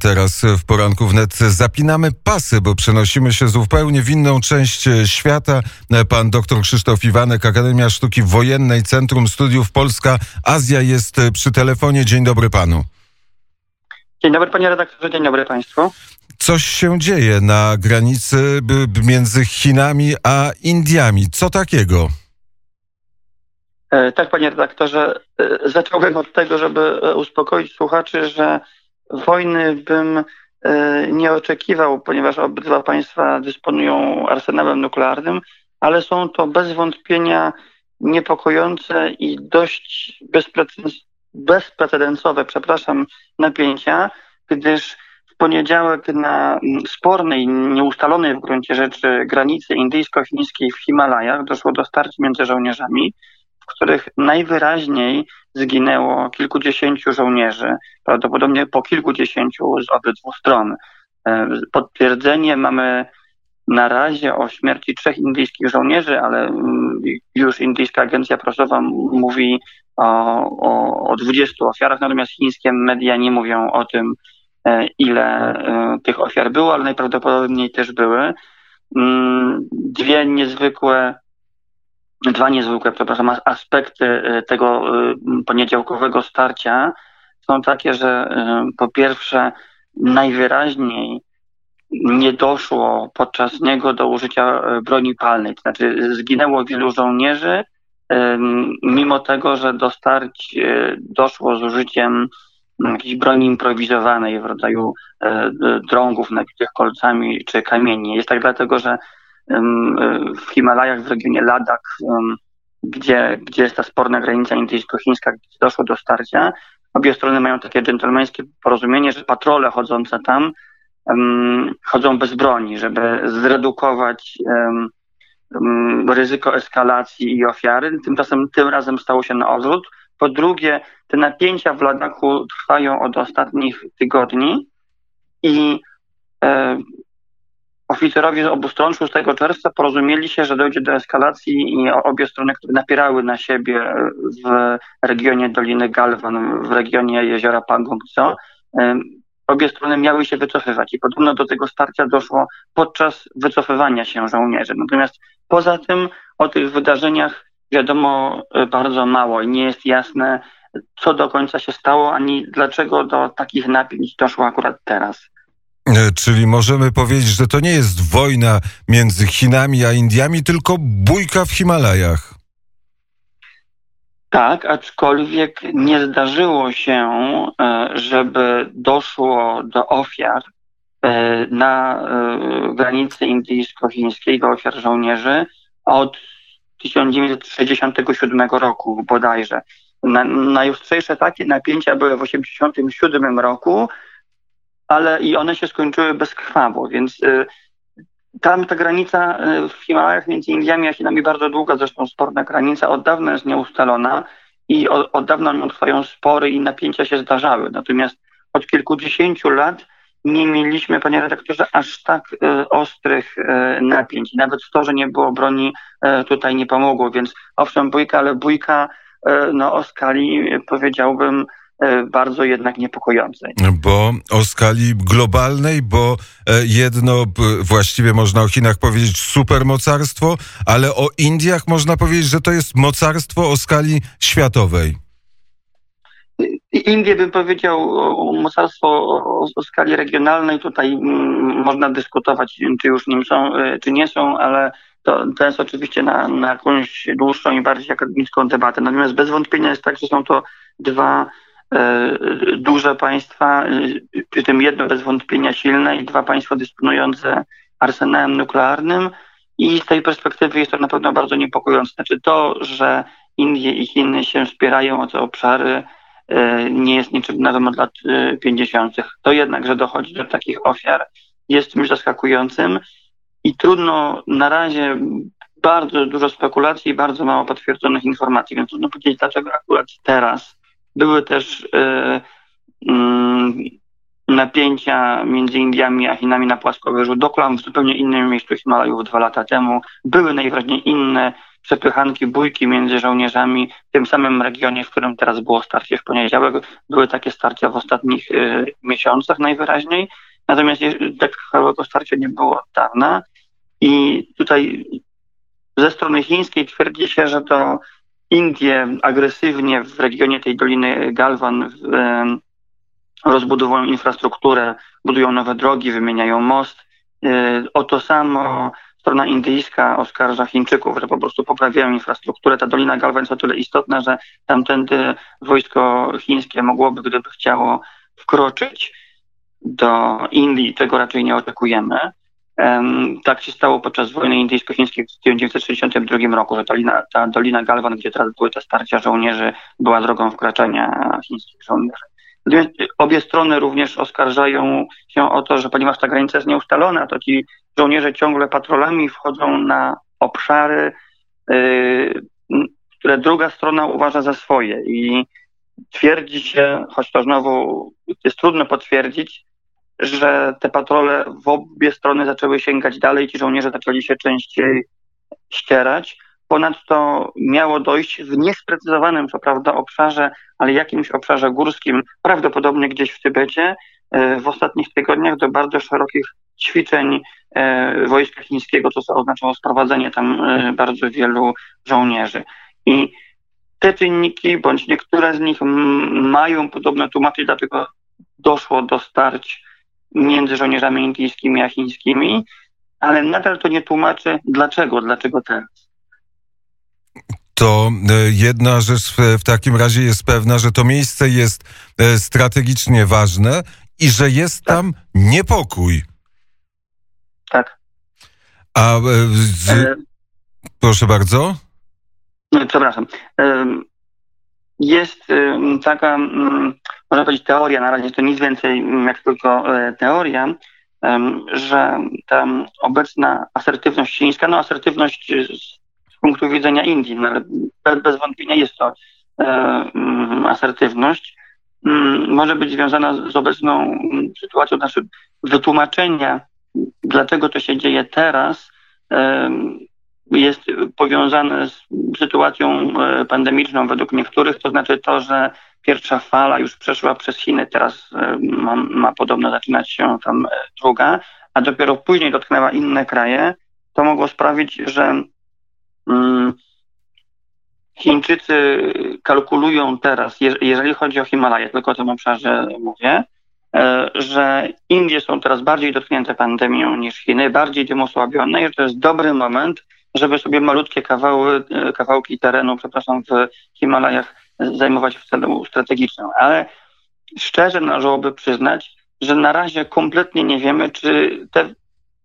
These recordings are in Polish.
teraz w poranku wnet zapinamy pasy, bo przenosimy się zupełnie w inną część świata. Pan dr Krzysztof Iwanek, Akademia Sztuki Wojennej, Centrum Studiów Polska. Azja jest przy telefonie. Dzień dobry panu. Dzień dobry panie redaktorze, dzień dobry państwu. Coś się dzieje na granicy między Chinami a Indiami. Co takiego? E, tak, panie redaktorze, e, zacząłbym od tego, żeby e, uspokoić słuchaczy, że wojny bym nie oczekiwał, ponieważ obydwa państwa dysponują arsenałem nuklearnym, ale są to bez wątpienia niepokojące i dość bezprecedensowe, przepraszam, napięcia, gdyż w poniedziałek na spornej, nieustalonej w gruncie rzeczy granicy indyjsko-chińskiej w Himalajach doszło do starć między żołnierzami w których najwyraźniej zginęło kilkudziesięciu żołnierzy, prawdopodobnie po kilkudziesięciu z obydwu stron. E, potwierdzenie mamy na razie o śmierci trzech indyjskich żołnierzy, ale mm, już indyjska agencja prasowa mówi o, o, o 20 ofiarach, natomiast chińskie media nie mówią o tym, e, ile e, tych ofiar było, ale najprawdopodobniej też były. Mm, dwie niezwykłe dwa niezwykłe, przepraszam, aspekty y, tego y, poniedziałkowego starcia są takie, że y, po pierwsze najwyraźniej nie doszło podczas niego do użycia broni palnej, to znaczy zginęło wielu żołnierzy, mimo tego, że do starć doszło z użyciem jakiejś broni improwizowanej w rodzaju drągów nabitych kolcami czy kamieni. Jest tak dlatego, że w Himalajach, w regionie Ladakh, gdzie, gdzie jest ta sporna granica indyjsko-chińska, gdzie doszło do starcia. Obie strony mają takie dżentelmeńskie porozumienie, że patrole chodzące tam chodzą bez broni, żeby zredukować ryzyko eskalacji i ofiary. Tymczasem tym razem stało się na odwrót. Po drugie, te napięcia w Ladaku trwają od ostatnich tygodni i e, Oficerowie z obu stron 6 czerwca porozumieli się, że dojdzie do eskalacji i obie strony, które napierały na siebie w regionie Doliny Galwan, w regionie jeziora Pangong-Tso, obie strony miały się wycofywać i podobno do tego starcia doszło podczas wycofywania się żołnierzy. Natomiast poza tym o tych wydarzeniach wiadomo e, bardzo mało i nie jest jasne, co do końca się stało, ani dlaczego do takich napięć doszło akurat teraz. E, czyli możemy powiedzieć, że to nie jest wojna między Chinami a Indiami, tylko bójka w Himalajach. Tak, aczkolwiek nie zdarzyło się, e, żeby doszło do ofiar e, na granicy indyjsko-chińskiej, do ofiar żołnierzy od 1967 roku bodajże. Na, najostrzejsze takie napięcia były w 1987 roku, ale i one się skończyły bezkrwawo, więc y, tam ta granica y, w Himalajach między Indiami a Chinami bardzo długa, zresztą sporna granica, od dawna jest nieustalona i od, od dawna nią trwają spory i napięcia się zdarzały. Natomiast od kilkudziesięciu lat nie mieliśmy, panie redaktorze, aż tak y, ostrych y, napięć. Nawet to, że nie było broni, y, tutaj nie pomogło, więc owszem, bójka, ale bójka no, o skali, powiedziałbym, E, bardzo jednak niepokojącej. Bo o skali globalnej, bo e, jedno właściwie można o Chinach powiedzieć supermocarstwo, ale o Indiach można powiedzieć, że to jest mocarstwo o skali światowej. Indie bym powiedział mocarstwo o, o skali regionalnej. Tutaj mm, można dyskutować, czy już nim są, e, czy nie są, ale to, to jest oczywiście na, na jakąś dłuższą i bardziej akademicką debatę. Natomiast bez wątpienia jest tak, że są to dwa E, duże państwa, e, przy tym jedno bez wątpienia silne i dwa państwa dysponujące arsenałem nuklearnym i z tej perspektywy jest to na pewno bardzo niepokojące. Znaczy to, że Indie i Chiny się wspierają o te obszary e, nie jest niczym nowym od lat 50. To jednak, że dochodzi do takich ofiar jest czymś zaskakującym i trudno na razie bardzo dużo spekulacji i bardzo mało potwierdzonych informacji, więc trudno powiedzieć, dlaczego akurat teraz były też e, mm, napięcia między Indiami a Chinami na płaskowyżu. Doklam w zupełnie innym miejscu Himalajów dwa lata temu. Były najwyraźniej inne przepychanki, bójki między żołnierzami w tym samym regionie, w którym teraz było starcie w poniedziałek. Były takie starcia w ostatnich y, miesiącach najwyraźniej, natomiast tak trwałego starcia nie było od dawna. I tutaj ze strony chińskiej twierdzi się, że to Indie agresywnie w regionie tej Doliny Galwan rozbudowują infrastrukturę, budują nowe drogi, wymieniają most. Y, o to samo strona indyjska oskarża Chińczyków, że po prostu poprawiają infrastrukturę. Ta Dolina Galwan jest o tyle istotna, że tamtędy wojsko chińskie mogłoby, gdyby chciało, wkroczyć do Indii. Tego raczej nie oczekujemy. Tak się stało podczas wojny indyjsko-chińskiej w 1962 roku, że dolina, ta Dolina Galwan, gdzie teraz były te starcia żołnierzy, była drogą wkraczania chińskich żołnierzy. Obie strony również oskarżają się o to, że ponieważ ta granica jest nieustalona, to ci żołnierze ciągle patrolami wchodzą na obszary, yy, które druga strona uważa za swoje. I twierdzi się, choć to znowu jest trudno potwierdzić, że te patrole w obie strony zaczęły sięgać dalej, ci żołnierze zaczęli się częściej ścierać. Ponadto miało dojść w niesprecyzowanym, co prawda, obszarze, ale jakimś obszarze górskim, prawdopodobnie gdzieś w Tybecie, e, w ostatnich tygodniach do bardzo szerokich ćwiczeń e, wojska chińskiego, co oznaczało sprowadzenie tam e, bardzo wielu żołnierzy. I te czynniki, bądź niektóre z nich mają podobne tłumaczenia, dlatego doszło do starć między żołnierzami indyjskimi a chińskimi, ale nadal to nie tłumaczy dlaczego, dlaczego teraz. To e, jedna rzecz w takim razie jest pewna, że to miejsce jest e, strategicznie ważne i że jest tak. tam niepokój. Tak. A e, z... e... proszę bardzo. Przepraszam jest taka, można powiedzieć, teoria, na razie to nic więcej jak tylko e, teoria, że ta obecna asertywność chińska, no asertywność z punktu widzenia Indii, no ale bez wątpienia jest to e, asertywność, może być związana z obecną sytuacją, znaczy wytłumaczenia, dlaczego to się dzieje teraz, jest powiązane z sytuacją e, pandemiczną według niektórych, to znaczy to, że pierwsza fala już przeszła przez Chiny, teraz e, ma, ma podobno zaczynać się tam e, druga, a dopiero później dotknęła inne kraje, to mogło sprawić, że mm, Chińczycy kalkulują teraz, jeżeli chodzi o Himalaje, tylko o tym obszarze mówię, że Indie są teraz bardziej dotknięte pandemią niż Chiny, bardziej tym osłabione i że to jest dobry moment, żeby sobie malutkie kawały, e, kawałki terenu, przepraszam, w Himalajach zajmować w celu strategicznym. Ale szczerze należałoby przyznać, że na razie kompletnie nie wiemy, czy te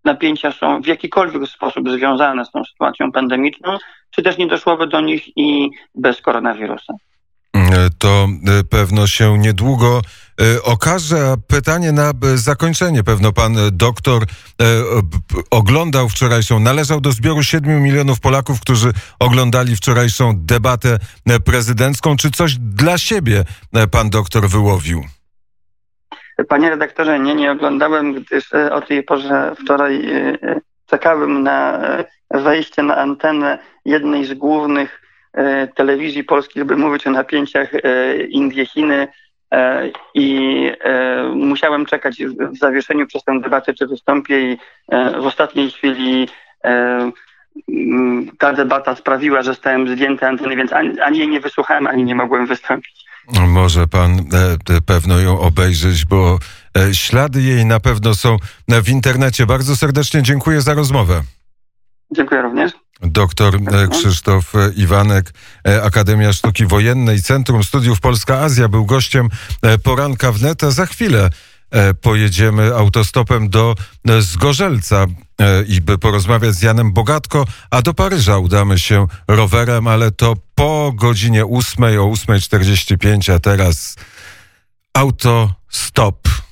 napięcia są w jakikolwiek sposób związane z tą sytuacją pandemiczną, czy też nie doszłoby do nich i bez koronawirusa. To e, pewno się niedługo e, okaże. Pytanie na zakończenie. Pewno pan doktor e, oglądał wczorajszą, należał do zbioru 7 milionów Polaków, którzy oglądali wczorajszą debatę prezydencką. Czy coś dla siebie pan doktor wyłowił? Panie redaktorze, nie, nie oglądałem, gdyż o tej porze wczoraj czekałem na wejście na antenę jednej z głównych E, telewizji polskiej, by mówić o napięciach e, Indie-Chiny e, i musiałem czekać w zawieszeniu przez tę debatę, czy wystąpię i w ostatniej chwili ta debata sprawiła, że stałem zdjęty anteny, więc ani, ani jej nie wysłuchałem, ani nie mogłem wystąpić. Może pan e, pewno ją obejrzeć, bo e, ślady jej na pewno są w internecie. Bardzo serdecznie dziękuję za rozmowę. Dziękuję również. Doktor e, Krzysztof e, Iwanek, e, Akademia Sztuki Wojennej, Centrum Studiów Polska-Azja, był gościem poranka wnet. A za chwilę pojedziemy autostopem do Zgorzelca i by porozmawiać z Janem Bogatko, a do Paryża udamy się rowerem, ale to po godzinie 8 o 8.45, a teraz autostop.